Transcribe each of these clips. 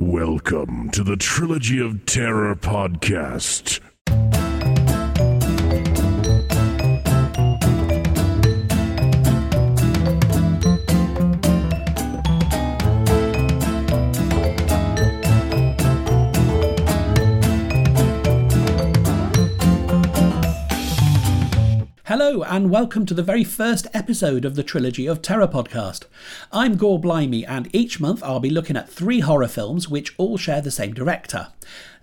Welcome to the Trilogy of Terror podcast. And welcome to the very first episode of the Trilogy of Terror podcast. I'm Gore Blimey, and each month I'll be looking at three horror films which all share the same director.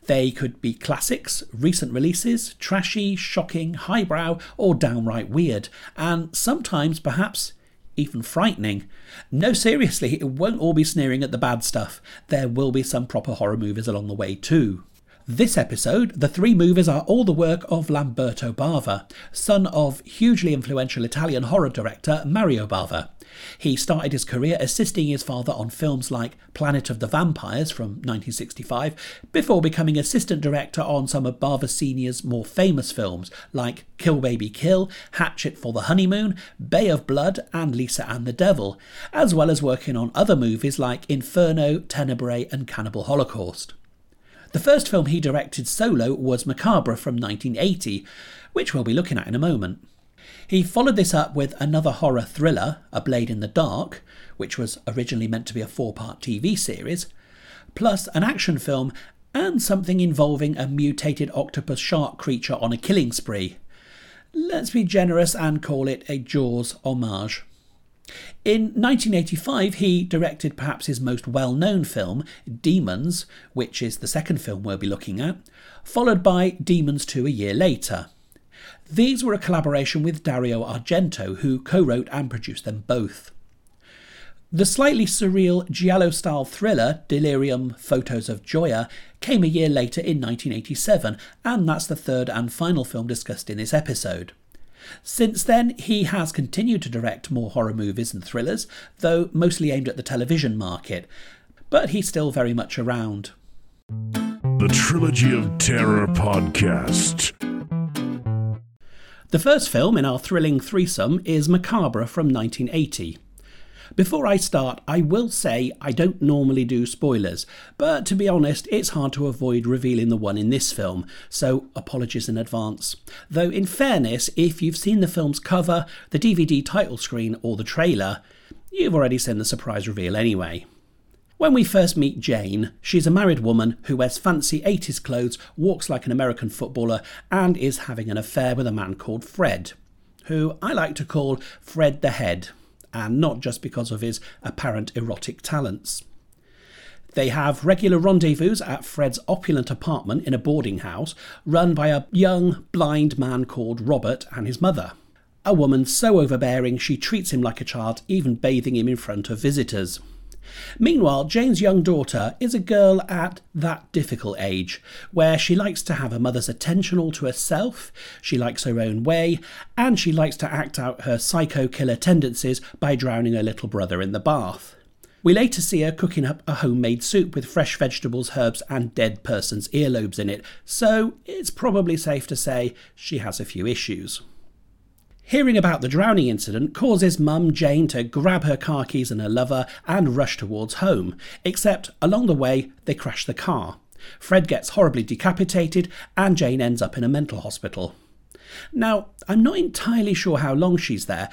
They could be classics, recent releases, trashy, shocking, highbrow, or downright weird, and sometimes perhaps even frightening. No, seriously, it won't all be sneering at the bad stuff. There will be some proper horror movies along the way too. This episode, the three movies are all the work of Lamberto Bava, son of hugely influential Italian horror director Mario Bava. He started his career assisting his father on films like Planet of the Vampires from 1965, before becoming assistant director on some of Bava Sr.'s more famous films like Kill Baby Kill, Hatchet for the Honeymoon, Bay of Blood, and Lisa and the Devil, as well as working on other movies like Inferno, Tenebrae, and Cannibal Holocaust. The first film he directed solo was Macabre from 1980, which we'll be looking at in a moment. He followed this up with another horror thriller, A Blade in the Dark, which was originally meant to be a four part TV series, plus an action film and something involving a mutated octopus shark creature on a killing spree. Let's be generous and call it a Jaws homage. In 1985, he directed perhaps his most well known film, Demons, which is the second film we'll be looking at, followed by Demons 2 a year later. These were a collaboration with Dario Argento, who co wrote and produced them both. The slightly surreal Giallo style thriller Delirium Photos of Gioia, came a year later in 1987, and that's the third and final film discussed in this episode. Since then, he has continued to direct more horror movies and thrillers, though mostly aimed at the television market, but he's still very much around. The Trilogy of Terror podcast. The first film in our thrilling threesome is Macabre from 1980. Before I start, I will say I don't normally do spoilers, but to be honest, it's hard to avoid revealing the one in this film, so apologies in advance. Though, in fairness, if you've seen the film's cover, the DVD title screen, or the trailer, you've already seen the surprise reveal anyway. When we first meet Jane, she's a married woman who wears fancy 80s clothes, walks like an American footballer, and is having an affair with a man called Fred, who I like to call Fred the Head and not just because of his apparent erotic talents. They have regular rendezvous at Fred's opulent apartment in a boarding house run by a young, blind man called Robert and his mother. A woman so overbearing she treats him like a child, even bathing him in front of visitors. Meanwhile, Jane's young daughter is a girl at that difficult age, where she likes to have her mother's attention all to herself, she likes her own way, and she likes to act out her psycho killer tendencies by drowning her little brother in the bath. We later see her cooking up a homemade soup with fresh vegetables, herbs, and dead person's earlobes in it, so it's probably safe to say she has a few issues. Hearing about the drowning incident causes Mum Jane to grab her car keys and her lover and rush towards home, except along the way they crash the car. Fred gets horribly decapitated and Jane ends up in a mental hospital. Now, I'm not entirely sure how long she's there,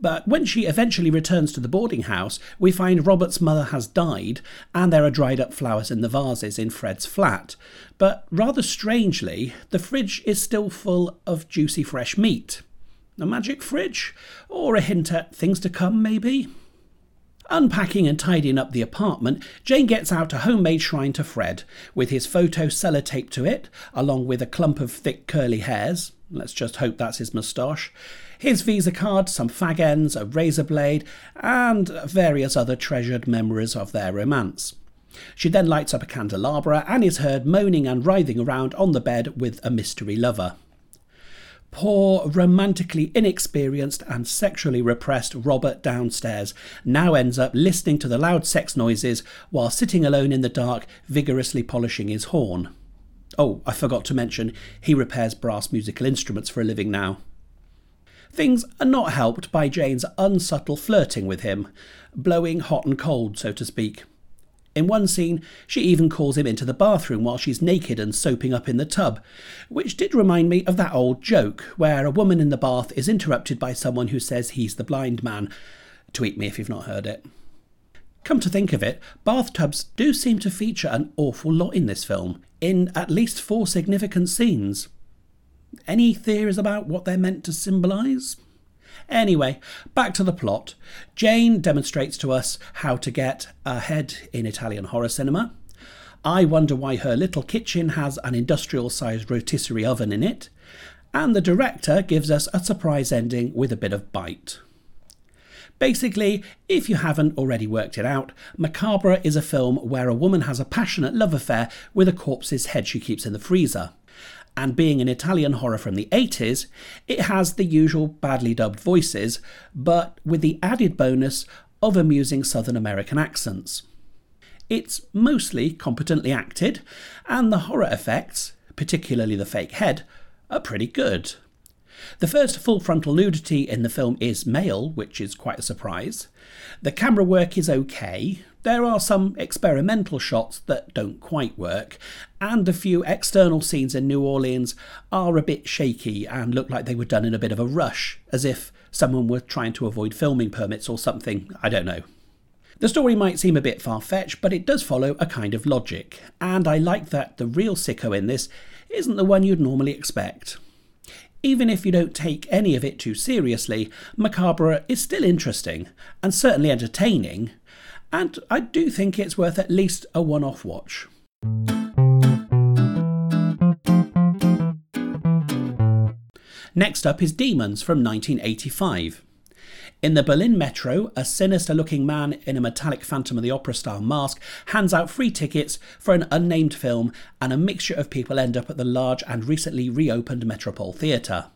but when she eventually returns to the boarding house, we find Robert's mother has died and there are dried up flowers in the vases in Fred's flat. But rather strangely, the fridge is still full of juicy fresh meat. A magic fridge? Or a hint at things to come, maybe? Unpacking and tidying up the apartment, Jane gets out a homemade shrine to Fred, with his photo sellotaped to it, along with a clump of thick curly hairs. Let's just hope that's his moustache. His Visa card, some fag ends, a razor blade, and various other treasured memories of their romance. She then lights up a candelabra and is heard moaning and writhing around on the bed with a mystery lover. Poor, romantically inexperienced, and sexually repressed Robert downstairs now ends up listening to the loud sex noises while sitting alone in the dark, vigorously polishing his horn. Oh, I forgot to mention, he repairs brass musical instruments for a living now. Things are not helped by Jane's unsubtle flirting with him, blowing hot and cold, so to speak. In one scene, she even calls him into the bathroom while she's naked and soaping up in the tub, which did remind me of that old joke where a woman in the bath is interrupted by someone who says he's the blind man. Tweet me if you've not heard it. Come to think of it, bathtubs do seem to feature an awful lot in this film, in at least four significant scenes. Any theories about what they're meant to symbolise? Anyway, back to the plot. Jane demonstrates to us how to get ahead in Italian horror cinema. I wonder why her little kitchen has an industrial sized rotisserie oven in it. And the director gives us a surprise ending with a bit of bite. Basically, if you haven't already worked it out, Macabre is a film where a woman has a passionate love affair with a corpse's head she keeps in the freezer and being an Italian horror from the 80s, it has the usual badly dubbed voices, but with the added bonus of amusing Southern American accents. It's mostly competently acted, and the horror effects, particularly the fake head, are pretty good. The first full frontal nudity in the film is male, which is quite a surprise. The camera work is okay, there are some experimental shots that don't quite work, and a few external scenes in New Orleans are a bit shaky and look like they were done in a bit of a rush, as if someone were trying to avoid filming permits or something, I don't know. The story might seem a bit far fetched, but it does follow a kind of logic, and I like that the real sicko in this isn't the one you'd normally expect. Even if you don't take any of it too seriously, Macabre is still interesting, and certainly entertaining, and I do think it's worth at least a one off watch. Next up is Demons from 1985. In the Berlin metro, a sinister looking man in a metallic Phantom of the Opera style mask hands out free tickets for an unnamed film, and a mixture of people end up at the large and recently reopened Metropole Theatre.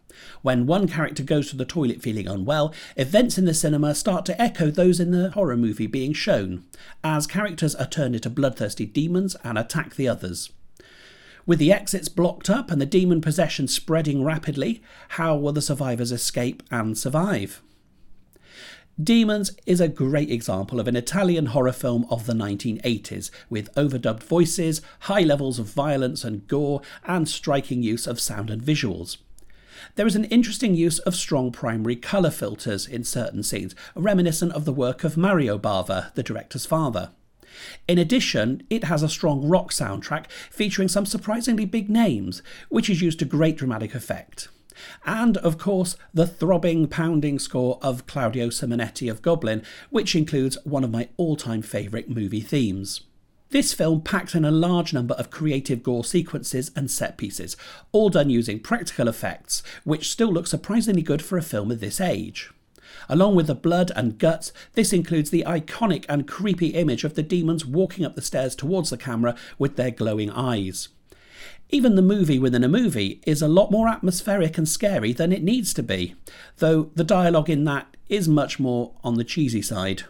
When one character goes to the toilet feeling unwell, events in the cinema start to echo those in the horror movie being shown, as characters are turned into bloodthirsty demons and attack the others. With the exits blocked up and the demon possession spreading rapidly, how will the survivors escape and survive? Demons is a great example of an Italian horror film of the 1980s, with overdubbed voices, high levels of violence and gore, and striking use of sound and visuals. There is an interesting use of strong primary colour filters in certain scenes, reminiscent of the work of Mario Bava, the director's father. In addition, it has a strong rock soundtrack featuring some surprisingly big names, which is used to great dramatic effect. And, of course, the throbbing, pounding score of Claudio Simonetti of Goblin, which includes one of my all time favourite movie themes. This film packs in a large number of creative gore sequences and set pieces, all done using practical effects, which still look surprisingly good for a film of this age. Along with the blood and guts, this includes the iconic and creepy image of the demons walking up the stairs towards the camera with their glowing eyes. Even the movie within a movie is a lot more atmospheric and scary than it needs to be, though the dialogue in that is much more on the cheesy side.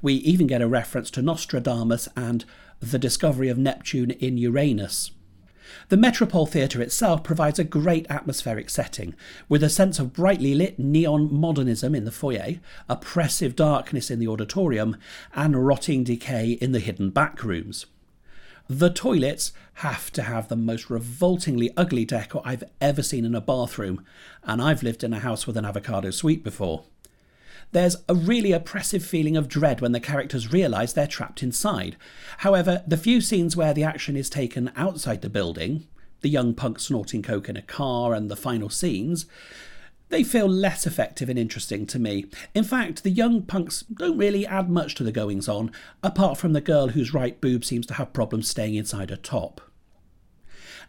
We even get a reference to Nostradamus and the discovery of Neptune in Uranus. The Metropole Theatre itself provides a great atmospheric setting, with a sense of brightly lit neon modernism in the foyer, oppressive darkness in the auditorium, and rotting decay in the hidden back rooms. The toilets have to have the most revoltingly ugly decor I've ever seen in a bathroom, and I've lived in a house with an avocado suite before. There's a really oppressive feeling of dread when the characters realise they're trapped inside. However, the few scenes where the action is taken outside the building, the young punk snorting coke in a car, and the final scenes, they feel less effective and interesting to me. In fact, the young punks don't really add much to the goings on, apart from the girl whose right boob seems to have problems staying inside her top.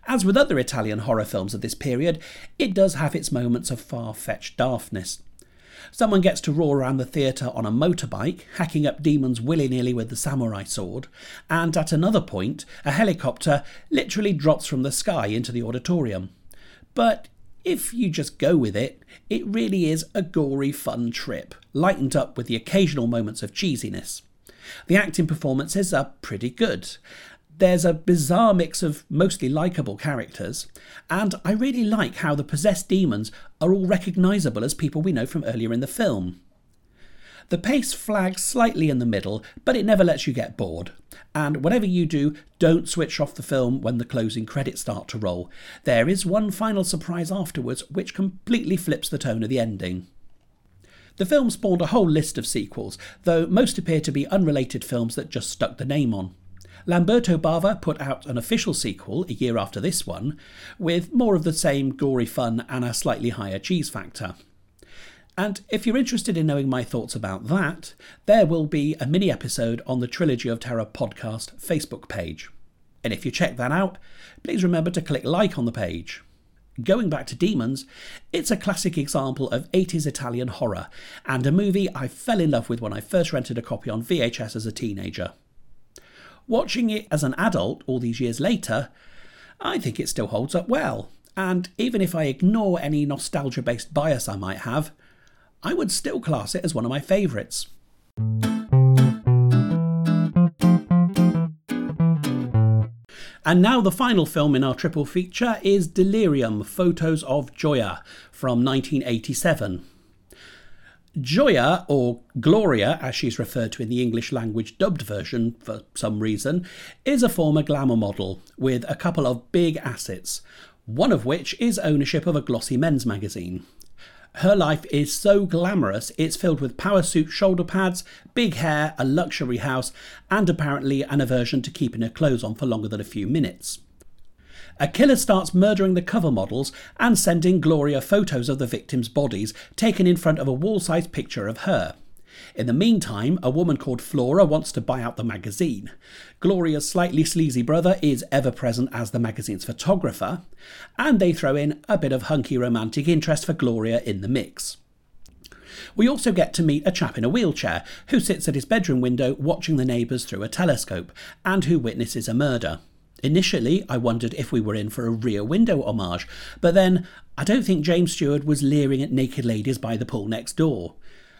As with other Italian horror films of this period, it does have its moments of far fetched daftness. Someone gets to roar around the theatre on a motorbike, hacking up demons willy nilly with the samurai sword, and at another point, a helicopter literally drops from the sky into the auditorium. But if you just go with it, it really is a gory, fun trip, lightened up with the occasional moments of cheesiness. The acting performances are pretty good, there's a bizarre mix of mostly likable characters, and I really like how the possessed demons are all recognisable as people we know from earlier in the film. The pace flags slightly in the middle, but it never lets you get bored. And whatever you do, don't switch off the film when the closing credits start to roll. There is one final surprise afterwards which completely flips the tone of the ending. The film spawned a whole list of sequels, though most appear to be unrelated films that just stuck the name on. Lamberto Bava put out an official sequel a year after this one, with more of the same gory fun and a slightly higher cheese factor. And if you're interested in knowing my thoughts about that, there will be a mini episode on the Trilogy of Terror podcast Facebook page. And if you check that out, please remember to click like on the page. Going back to Demons, it's a classic example of 80s Italian horror, and a movie I fell in love with when I first rented a copy on VHS as a teenager. Watching it as an adult all these years later, I think it still holds up well, and even if I ignore any nostalgia based bias I might have, I would still class it as one of my favourites. And now the final film in our triple feature is Delirium Photos of Gioia from 1987. Gioia, or Gloria as she's referred to in the English language dubbed version for some reason, is a former glamour model with a couple of big assets, one of which is ownership of a glossy men's magazine. Her life is so glamorous, it's filled with power suit shoulder pads, big hair, a luxury house, and apparently an aversion to keeping her clothes on for longer than a few minutes. A killer starts murdering the cover models and sending Gloria photos of the victims' bodies taken in front of a wall sized picture of her. In the meantime, a woman called Flora wants to buy out the magazine. Gloria's slightly sleazy brother is ever present as the magazine's photographer, and they throw in a bit of hunky romantic interest for Gloria in the mix. We also get to meet a chap in a wheelchair who sits at his bedroom window watching the neighbours through a telescope and who witnesses a murder. Initially, I wondered if we were in for a rear window homage, but then I don't think James Stewart was leering at naked ladies by the pool next door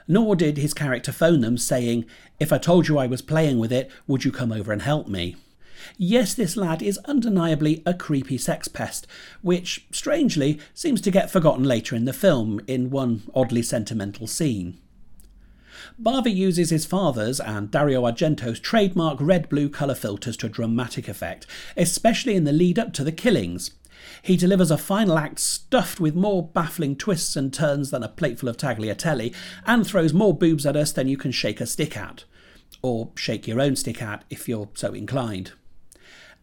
nor did his character phone them saying, If I told you I was playing with it, would you come over and help me? Yes, this lad is undeniably a creepy sex pest, which, strangely, seems to get forgotten later in the film in one oddly sentimental scene. Bava uses his father's and Dario Argento's trademark red blue colour filters to dramatic effect, especially in the lead up to the killings. He delivers a final act stuffed with more baffling twists and turns than a plateful of tagliatelle, and throws more boobs at us than you can shake a stick at. Or shake your own stick at if you're so inclined.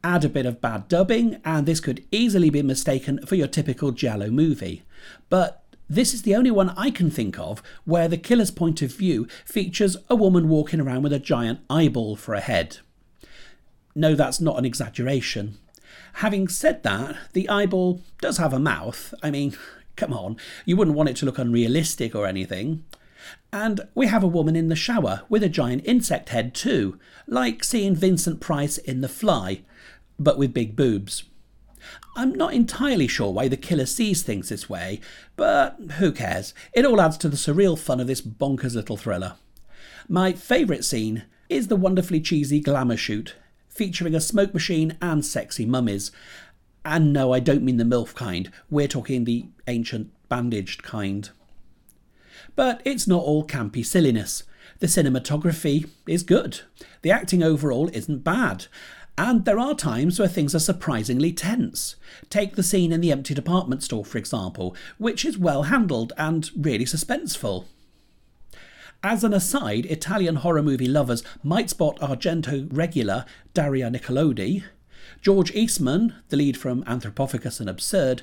Add a bit of bad dubbing, and this could easily be mistaken for your typical Giallo movie. But this is the only one I can think of where the killer's point of view features a woman walking around with a giant eyeball for a head. No, that's not an exaggeration. Having said that, the eyeball does have a mouth. I mean, come on, you wouldn't want it to look unrealistic or anything. And we have a woman in the shower with a giant insect head too, like seeing Vincent Price in The Fly, but with big boobs. I'm not entirely sure why the killer sees things this way, but who cares? It all adds to the surreal fun of this bonkers little thriller. My favourite scene is the wonderfully cheesy glamour shoot featuring a smoke machine and sexy mummies. And no, I don't mean the MILF kind, we're talking the ancient bandaged kind. But it's not all campy silliness. The cinematography is good. The acting overall isn't bad. And there are times where things are surprisingly tense. Take the scene in the empty department store, for example, which is well handled and really suspenseful. As an aside, Italian horror movie lovers might spot Argento regular Daria Nicolodi, George Eastman, the lead from Anthropophagus and Absurd,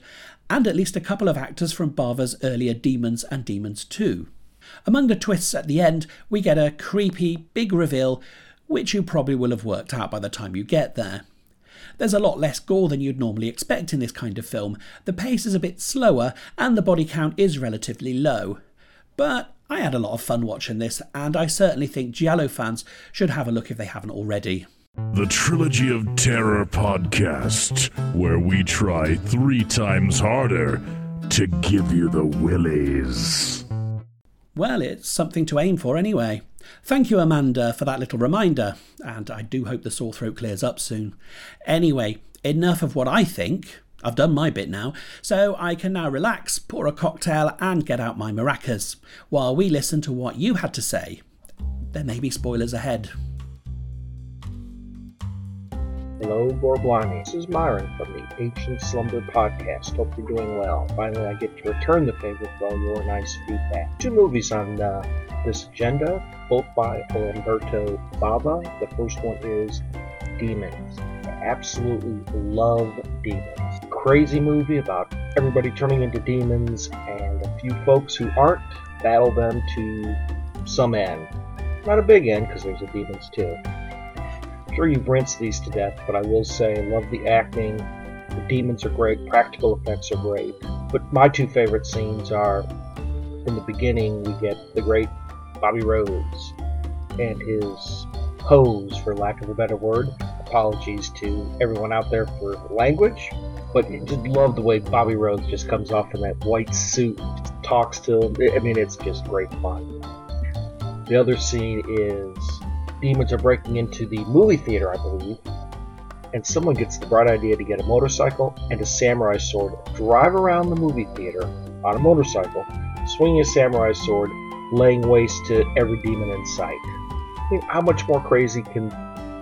and at least a couple of actors from Bava's earlier Demons and Demons 2. Among the twists at the end, we get a creepy, big reveal, which you probably will have worked out by the time you get there. There's a lot less gore than you'd normally expect in this kind of film, the pace is a bit slower, and the body count is relatively low. But I had a lot of fun watching this, and I certainly think Giallo fans should have a look if they haven't already. The Trilogy of Terror podcast, where we try three times harder to give you the willies. Well, it's something to aim for anyway. Thank you, Amanda, for that little reminder, and I do hope the sore throat clears up soon. Anyway, enough of what I think. I've done my bit now, so I can now relax, pour a cocktail, and get out my maracas, while we listen to what you had to say there may be spoilers ahead. Hello, Gore Blimey. This is Myron from the Ancient Slumber Podcast. Hope you're doing well. Finally, I get to return the favor for all your nice feedback. Two movies on uh, this agenda, both by Lamberto Bava. The first one is Demons. I absolutely love Demons. Crazy movie about everybody turning into demons and a few folks who aren't battle them to some end. Not a big end because there's a Demons 2 sure you've rinsed these to death, but I will say love the acting. The demons are great, practical effects are great. But my two favorite scenes are in the beginning, we get the great Bobby Rhodes and his pose, for lack of a better word. Apologies to everyone out there for language, but just love the way Bobby Rhodes just comes off in that white suit, talks to him. I mean, it's just great fun. The other scene is demons are breaking into the movie theater, I believe, and someone gets the bright idea to get a motorcycle and a samurai sword, drive around the movie theater on a motorcycle, swinging a samurai sword, laying waste to every demon in sight. I mean, how much more crazy can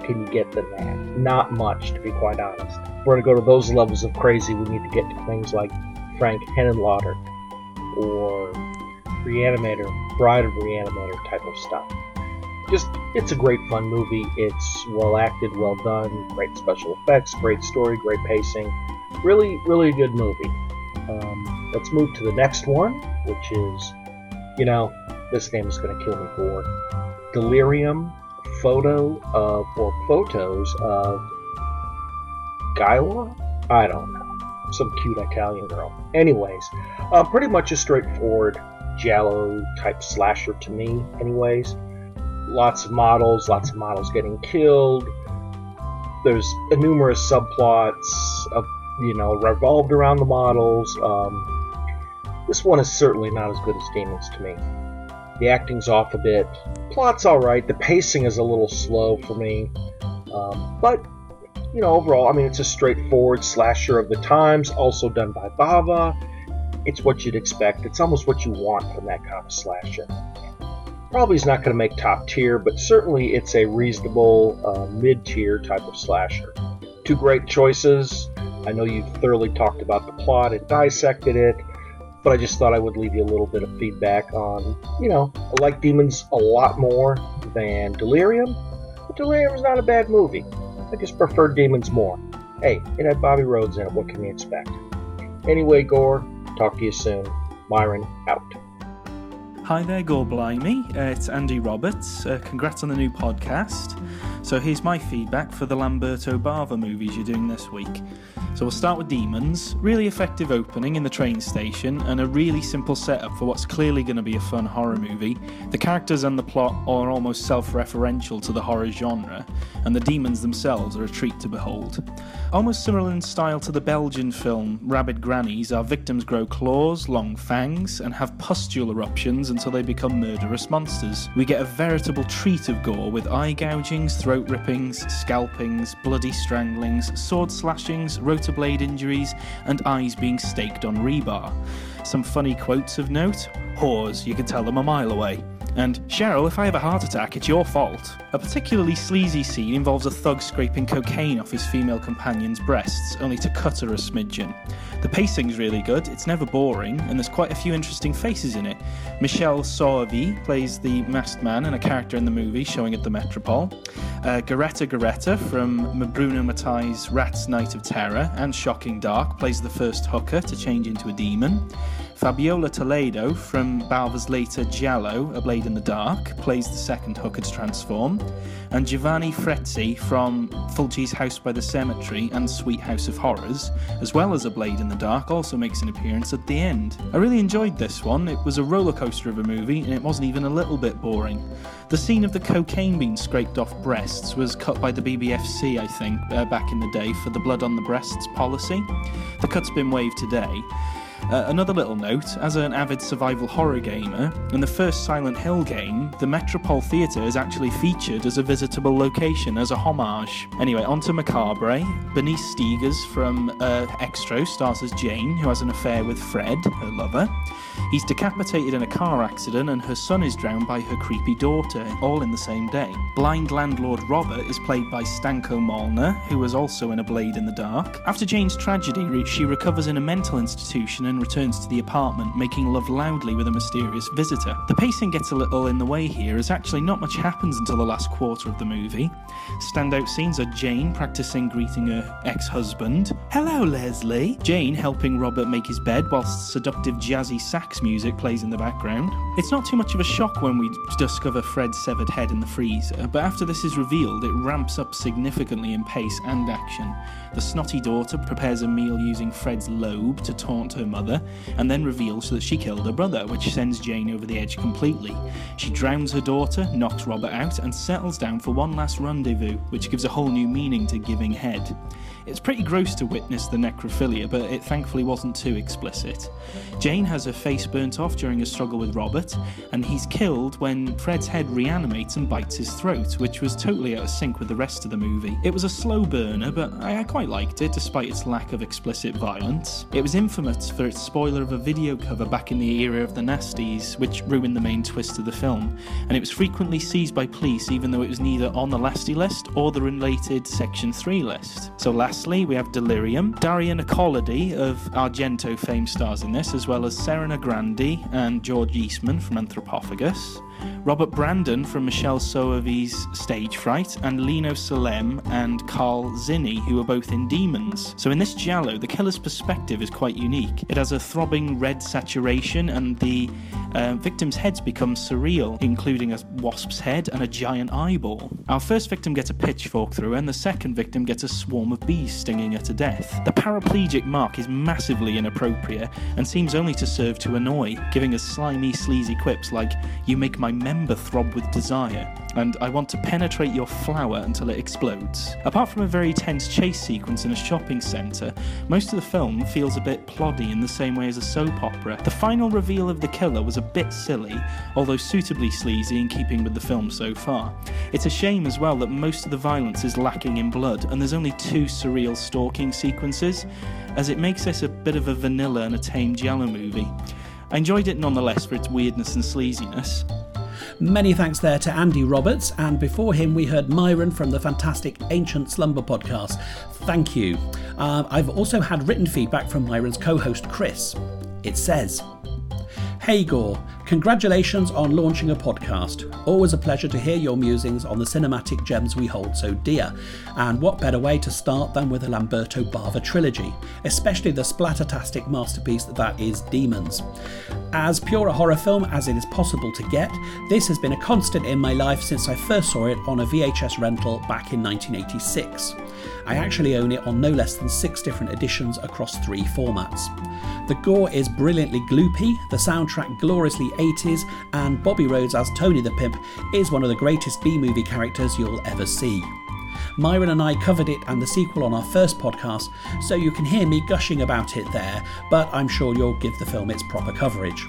can you get than that? Not much, to be quite honest. We're going to go to those levels of crazy, we need to get to things like Frank Henenlotter or Reanimator, Bride of Reanimator type of stuff just it's a great fun movie. It's well acted, well done, great special effects, great story, great pacing. Really, really a good movie. Um, let's move to the next one, which is, you know, this name is going to kill me for Delirium photo of or photos of Gaila. I don't know, some cute Italian girl. Anyways, uh, pretty much a straightforward Giallo type slasher to me. Anyways lots of models, lots of models getting killed. There's numerous subplots of you know revolved around the models. Um, this one is certainly not as good as Demons to me. The acting's off a bit. Plot's alright. The pacing is a little slow for me. Um, but, you know, overall, I mean, it's a straightforward slasher of the times, also done by Bava. It's what you'd expect. It's almost what you want from that kind of slasher. Probably is not going to make top tier, but certainly it's a reasonable uh, mid tier type of slasher. Two great choices. I know you've thoroughly talked about the plot and dissected it, but I just thought I would leave you a little bit of feedback on, you know, I like Demons a lot more than Delirium, but Delirium is not a bad movie. I just prefer Demons more. Hey, it had Bobby Rhodes in it, what can you expect? Anyway, Gore, talk to you soon. Myron, out. Hi there, Gore Blimey. Uh, it's Andy Roberts. Uh, congrats on the new podcast. So, here's my feedback for the Lamberto Bava movies you're doing this week. So we'll start with Demons. Really effective opening in the train station and a really simple setup for what's clearly going to be a fun horror movie. The characters and the plot are almost self referential to the horror genre, and the demons themselves are a treat to behold. Almost similar in style to the Belgian film Rabid Grannies, our victims grow claws, long fangs, and have pustule eruptions until they become murderous monsters. We get a veritable treat of gore with eye gougings, throat rippings, scalpings, bloody stranglings, sword slashings, rotor blade injuries, and eyes being staked on rebar. Some funny quotes of note whores, you can tell them a mile away. And Cheryl, if I have a heart attack, it's your fault. A particularly sleazy scene involves a thug scraping cocaine off his female companion's breasts, only to cut her a smidgen. The pacing's really good, it's never boring, and there's quite a few interesting faces in it. Michele Soavi plays the masked man and a character in the movie showing at the Metropole. Uh, Geretta Geretta from Bruno Mattei's Rat's Night of Terror and Shocking Dark plays the first hooker to change into a demon. Fabiola Toledo from Bava's later Giallo, A Blade in the Dark, plays the second hooker to transform, and Giovanni Frezzi from Fulci's House by the Cemetery and Sweet House of Horrors, as well as A Blade in the Dark, also makes an appearance at the end. I really enjoyed this one. It was a roller coaster of a movie, and it wasn't even a little bit boring. The scene of the cocaine being scraped off breasts was cut by the BBFC, I think, uh, back in the day for the blood on the breasts policy. The cut's been waived today. Uh, another little note as an avid survival horror gamer, in the first Silent Hill game, the Metropole Theatre is actually featured as a visitable location as a homage. Anyway, on to Macabre. Bernice Stegers from uh, Xtro stars as Jane, who has an affair with Fred, her lover. He's decapitated in a car accident, and her son is drowned by her creepy daughter, all in the same day. Blind landlord Robert is played by Stanko Molnar, who was also in A Blade in the Dark. After Jane's tragedy, she recovers in a mental institution and returns to the apartment, making love loudly with a mysterious visitor. The pacing gets a little in the way here, as actually not much happens until the last quarter of the movie. Standout scenes are Jane practicing greeting her ex husband. Hello, Leslie. Jane helping Robert make his bed whilst seductive jazzy sax music plays in the background. It's not too much of a shock when we discover Fred's severed head in the freezer, but after this is revealed, it ramps up significantly in pace and action. The snotty daughter prepares a meal using Fred's lobe to taunt her mother, and then reveals that she killed her brother, which sends Jane over the edge completely. She drowns her daughter, knocks Robert out, and settles down for one last rendezvous, which gives a whole new meaning to giving head. It's pretty gross to witness the necrophilia, but it thankfully wasn't too explicit. Jane has her face burnt off during a struggle with Robert, and he's killed when Fred's head reanimates and bites his throat, which was totally out of sync with the rest of the movie. It was a slow burner, but I, quite liked it despite its lack of explicit violence. It was infamous for its spoiler of a video cover back in the era of the nasties, which ruined the main twist of the film, and it was frequently seized by police even though it was neither on the lasty list or the related Section 3 list. So lastly, we have Delirium. Daria Nicolodi of Argento fame stars in this, as well as Serena Grandi and George Eastman from Anthropophagus. Robert Brandon from Michele Soavi's Stage Fright, and Lino Salemme and Karl Zinny, who are both in Demons. So in this Giallo, the killer's perspective is quite unique. It has a throbbing red saturation, and the uh, victim's heads become surreal, including a wasp's head and a giant eyeball. Our first victim gets a pitchfork through, and the second victim gets a swarm of bees stinging her to death. The paraplegic mark is massively inappropriate and seems only to serve to annoy, giving us slimy, sleazy quips like, You make my member throb with desire, and I want to penetrate your flower until it explodes. Apart from a very tense chase sequence in a shopping centre, most of the film feels a bit ploddy in the same way as a soap opera. The final reveal of the killer was a bit silly, although suitably sleazy in keeping with the film so far. It's a shame as well that most of the violence is lacking in blood, and there's only two surreal stalking sequences, as it makes this a bit of a vanilla and a tame Giallo movie. I enjoyed it nonetheless for its weirdness and sleaziness. Many thanks there to Andy Roberts, and before him we heard Myron from the fantastic Ancient Slumber podcast. Thank you. Uh, I've also had written feedback from Myron's co host Chris. It says, Hey Gore, congratulations on launching a podcast. Always a pleasure to hear your musings on the cinematic gems we hold so dear. And what better way to start than with the Lamberto Bava trilogy, especially the splattertastic masterpiece that is Demons. As pure a horror film as it is possible to get, this has been a constant in my life since I first saw it on a VHS rental back in 1986. I actually own it on no less than six different editions across three formats. The gore is brilliantly gloopy, the soundtrack gloriously 80s, and Bobby Rhodes as Tony the Pimp is one of the greatest B movie characters you'll ever see. Myron and I covered it and the sequel on our first podcast, so you can hear me gushing about it there, but I'm sure you'll give the film its proper coverage.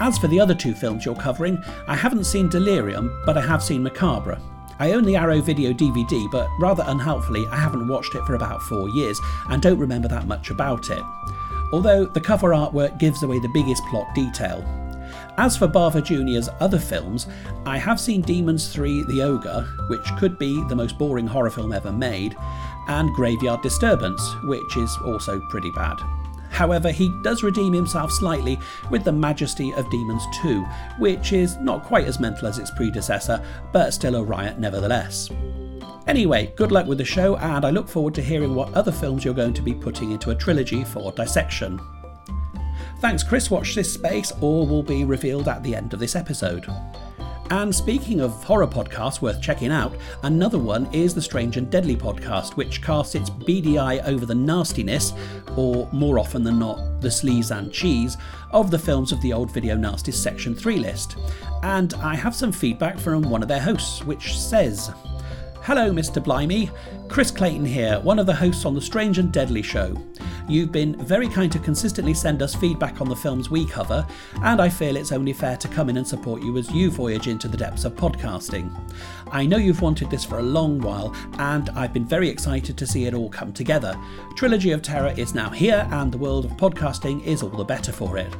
As for the other two films you're covering, I haven't seen Delirium, but I have seen Macabre. I own the Arrow Video DVD, but rather unhelpfully, I haven't watched it for about four years and don't remember that much about it. Although the cover artwork gives away the biggest plot detail. As for Bava Jr.'s other films, I have seen Demons 3 The Ogre, which could be the most boring horror film ever made, and Graveyard Disturbance, which is also pretty bad. However, he does redeem himself slightly with The Majesty of Demons 2, which is not quite as mental as its predecessor, but still a riot nevertheless. Anyway, good luck with the show, and I look forward to hearing what other films you're going to be putting into a trilogy for dissection. Thanks, Chris. Watch this space, all will be revealed at the end of this episode. And speaking of horror podcasts worth checking out, another one is the Strange and Deadly podcast, which casts its eye over the nastiness, or more often than not, the sleaze and cheese, of the films of the old Video Nasties Section 3 list. And I have some feedback from one of their hosts, which says. Hello, Mr. Blimey. Chris Clayton here, one of the hosts on the Strange and Deadly show. You've been very kind to consistently send us feedback on the films we cover, and I feel it's only fair to come in and support you as you voyage into the depths of podcasting. I know you've wanted this for a long while, and I've been very excited to see it all come together. Trilogy of Terror is now here, and the world of podcasting is all the better for it.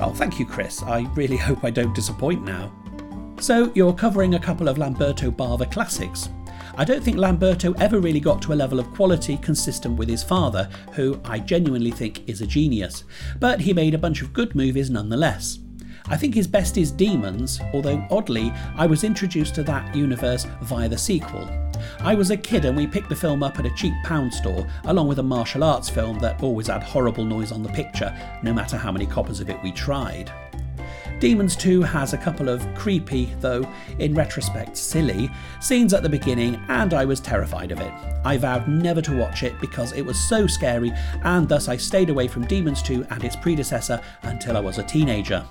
Oh, thank you, Chris. I really hope I don't disappoint now. So, you're covering a couple of Lamberto Bava classics. I don't think Lamberto ever really got to a level of quality consistent with his father, who I genuinely think is a genius, but he made a bunch of good movies nonetheless. I think his best is Demons, although oddly, I was introduced to that universe via the sequel. I was a kid and we picked the film up at a cheap pound store, along with a martial arts film that always had horrible noise on the picture, no matter how many copies of it we tried. Demons 2 has a couple of creepy, though in retrospect silly, scenes at the beginning, and I was terrified of it. I vowed never to watch it because it was so scary, and thus I stayed away from Demons 2 and its predecessor until I was a teenager.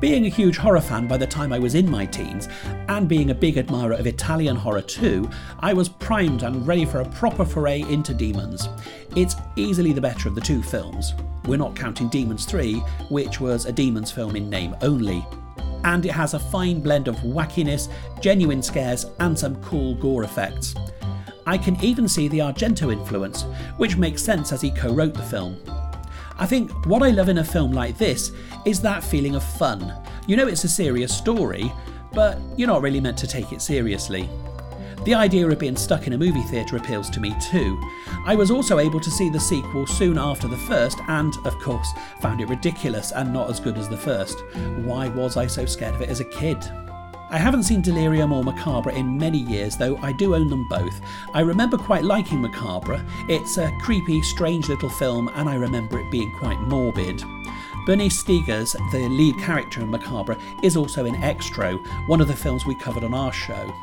Being a huge horror fan by the time I was in my teens, and being a big admirer of Italian horror too, I was primed and ready for a proper foray into Demons. It's easily the better of the two films. We're not counting Demons 3, which was a Demons film in name only. And it has a fine blend of wackiness, genuine scares, and some cool gore effects. I can even see the Argento influence, which makes sense as he co wrote the film. I think what I love in a film like this is that feeling of fun. You know it's a serious story, but you're not really meant to take it seriously. The idea of being stuck in a movie theatre appeals to me too. I was also able to see the sequel soon after the first, and, of course, found it ridiculous and not as good as the first. Why was I so scared of it as a kid? I haven't seen Delirium or Macabre in many years, though I do own them both. I remember quite liking Macabre. It's a creepy, strange little film, and I remember it being quite morbid. Bernice Stegers, the lead character in Macabre, is also in Xtro, one of the films we covered on our show.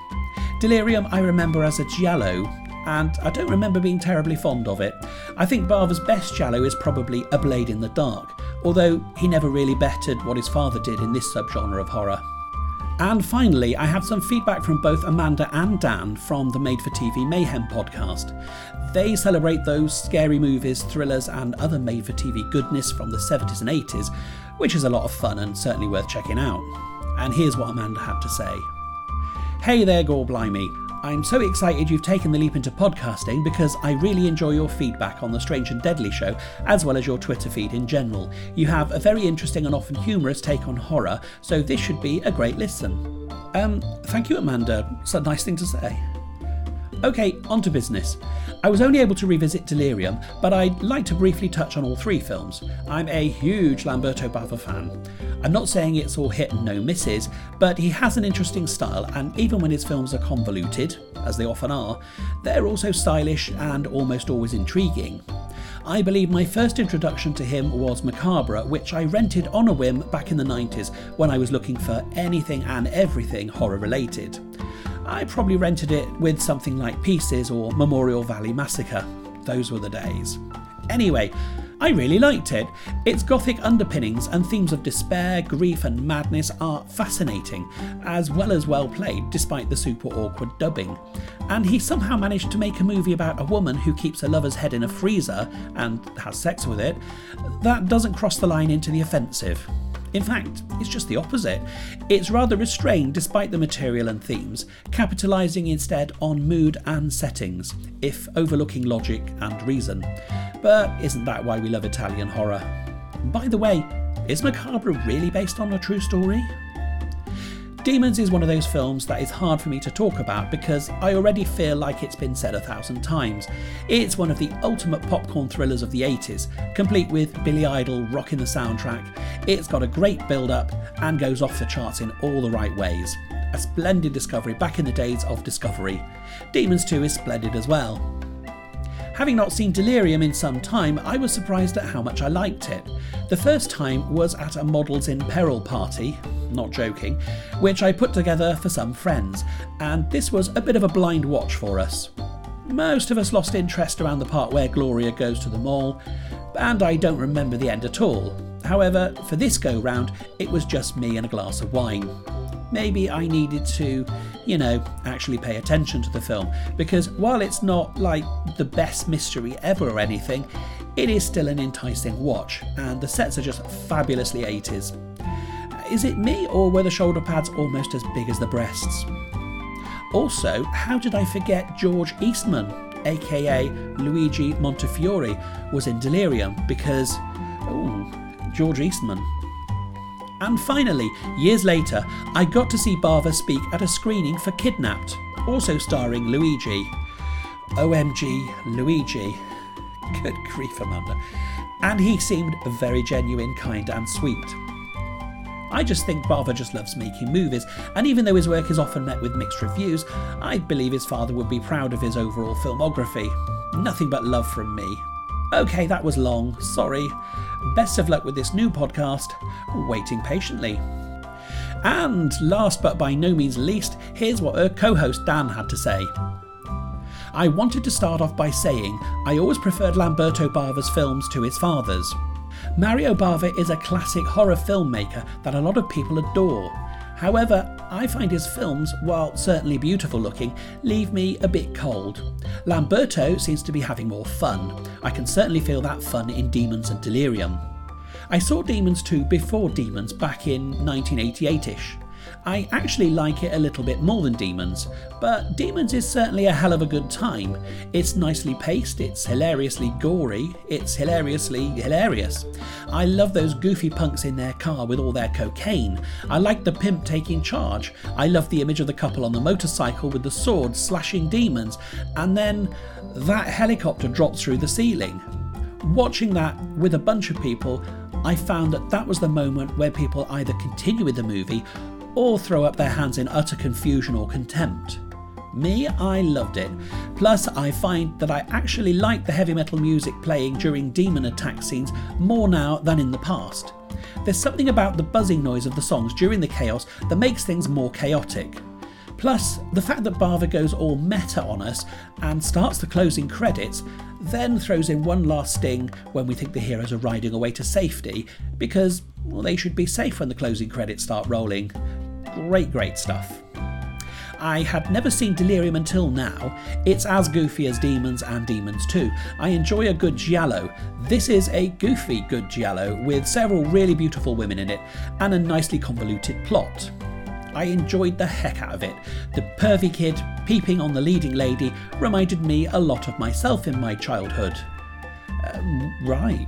Delirium I remember as a giallo, and I don't remember being terribly fond of it. I think Bava's best giallo is probably A Blade in the Dark, although he never really bettered what his father did in this subgenre of horror. And finally, I have some feedback from both Amanda and Dan from the Made for TV Mayhem podcast. They celebrate those scary movies, thrillers, and other made for TV goodness from the 70s and 80s, which is a lot of fun and certainly worth checking out. And here's what Amanda had to say Hey there, Gore Blimey. I'm so excited you've taken the leap into podcasting because I really enjoy your feedback on the Strange and Deadly show, as well as your Twitter feed in general. You have a very interesting and often humorous take on horror, so this should be a great listen. Um, thank you, Amanda. It's a nice thing to say. Okay, on to business. I was only able to revisit Delirium, but I'd like to briefly touch on all three films. I'm a huge Lamberto Bava fan. I'm not saying it's all hit and no misses, but he has an interesting style, and even when his films are convoluted, as they often are, they're also stylish and almost always intriguing. I believe my first introduction to him was Macabre, which I rented on a whim back in the 90s when I was looking for anything and everything horror related. I probably rented it with something like Pieces or Memorial Valley Massacre. Those were the days. Anyway, I really liked it. Its gothic underpinnings and themes of despair, grief, and madness are fascinating, as well as well played despite the super awkward dubbing. And he somehow managed to make a movie about a woman who keeps a lover's head in a freezer and has sex with it that doesn't cross the line into the offensive. In fact, it's just the opposite. It's rather restrained despite the material and themes, capitalising instead on mood and settings, if overlooking logic and reason. But isn't that why we love Italian horror? By the way, is Macabre really based on a true story? Demons is one of those films that is hard for me to talk about because I already feel like it's been said a thousand times. It's one of the ultimate popcorn thrillers of the 80s, complete with Billy Idol rocking the soundtrack. It's got a great build up and goes off the charts in all the right ways. A splendid discovery back in the days of Discovery. Demons 2 is splendid as well. Having not seen Delirium in some time, I was surprised at how much I liked it. The first time was at a Models in Peril party, not joking, which I put together for some friends, and this was a bit of a blind watch for us. Most of us lost interest around the part where Gloria goes to the mall, and I don't remember the end at all. However, for this go round, it was just me and a glass of wine maybe I needed to, you know, actually pay attention to the film. Because while it's not like the best mystery ever or anything, it is still an enticing watch, and the sets are just fabulously 80s. Is it me, or were the shoulder pads almost as big as the breasts? Also, how did I forget George Eastman, aka Luigi Montefiori, was in Delirium because, oh, George Eastman. And finally, years later, I got to see Bava speak at a screening for Kidnapped, also starring Luigi. OMG, Luigi. Good grief, Amanda. And he seemed very genuine, kind, and sweet. I just think Bava just loves making movies, and even though his work is often met with mixed reviews, I believe his father would be proud of his overall filmography. Nothing but love from me. Okay, that was long, sorry. Best of luck with this new podcast, Waiting Patiently. And last but by no means least, here's what her co host Dan had to say. I wanted to start off by saying I always preferred Lamberto Bava's films to his father's. Mario Bava is a classic horror filmmaker that a lot of people adore. However, I find his films, while certainly beautiful looking, leave me a bit cold. Lamberto seems to be having more fun. I can certainly feel that fun in Demons and Delirium. I saw Demons 2 before Demons back in 1988 ish. I actually like it a little bit more than Demons, but Demons is certainly a hell of a good time. It's nicely paced, it's hilariously gory, it's hilariously hilarious. I love those goofy punks in their car with all their cocaine. I like the pimp taking charge. I love the image of the couple on the motorcycle with the sword slashing demons, and then that helicopter drops through the ceiling. Watching that with a bunch of people, I found that that was the moment where people either continue with the movie or throw up their hands in utter confusion or contempt. Me, I loved it. Plus, I find that I actually like the heavy metal music playing during demon attack scenes more now than in the past. There's something about the buzzing noise of the songs during the chaos that makes things more chaotic. Plus, the fact that Bava goes all meta on us and starts the closing credits, then throws in one last sting when we think the heroes are riding away to safety, because well, they should be safe when the closing credits start rolling. Great, great stuff. I had never seen Delirium until now. It's as goofy as Demons and Demons 2. I enjoy a good giallo. This is a goofy good giallo with several really beautiful women in it and a nicely convoluted plot. I enjoyed the heck out of it. The pervy kid peeping on the leading lady reminded me a lot of myself in my childhood. Uh, right.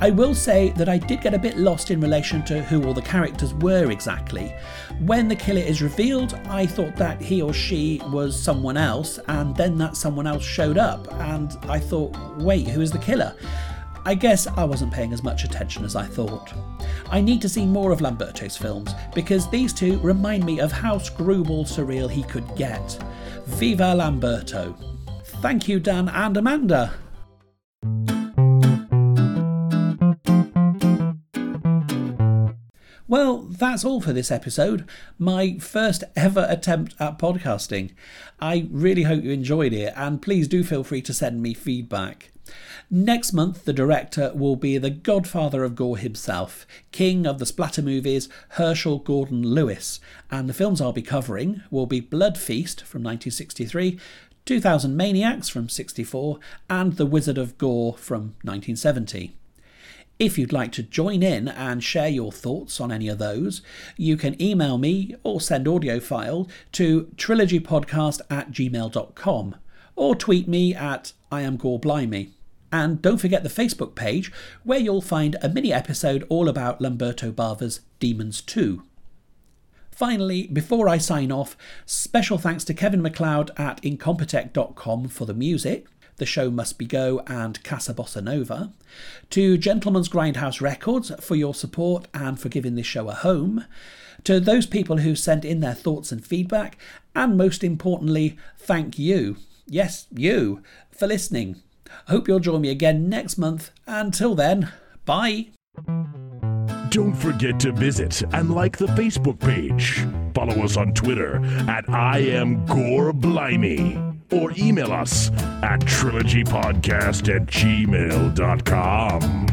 I will say that I did get a bit lost in relation to who all the characters were exactly. When the killer is revealed, I thought that he or she was someone else, and then that someone else showed up, and I thought, wait, who is the killer? I guess I wasn't paying as much attention as I thought. I need to see more of Lamberto's films because these two remind me of how screwball surreal he could get. Viva Lamberto! Thank you, Dan and Amanda. Well, that's all for this episode. My first ever attempt at podcasting. I really hope you enjoyed it, and please do feel free to send me feedback. Next month, the director will be the godfather of gore himself, king of the splatter movies, Herschell Gordon Lewis, and the films I'll be covering will be Blood Feast from 1963, 2000 Maniacs from 64, and The Wizard of Gore from 1970. If you'd like to join in and share your thoughts on any of those, you can email me or send audio file to trilogypodcast at gmail.com or tweet me at I am Gore Blimey. And don't forget the Facebook page where you'll find a mini episode all about Lamberto Bava's Demons 2. Finally, before I sign off, special thanks to Kevin MacLeod at Incompetech.com for the music. The Show Must Be Go, and Casa Bossa Nova, to Gentleman's Grindhouse Records for your support and for giving this show a home, to those people who sent in their thoughts and feedback, and most importantly, thank you, yes, you, for listening. Hope you'll join me again next month. Until then, bye. Don't forget to visit and like the Facebook page. Follow us on Twitter at I am Gore Blimey or email us at trilogypodcast at gmail.com.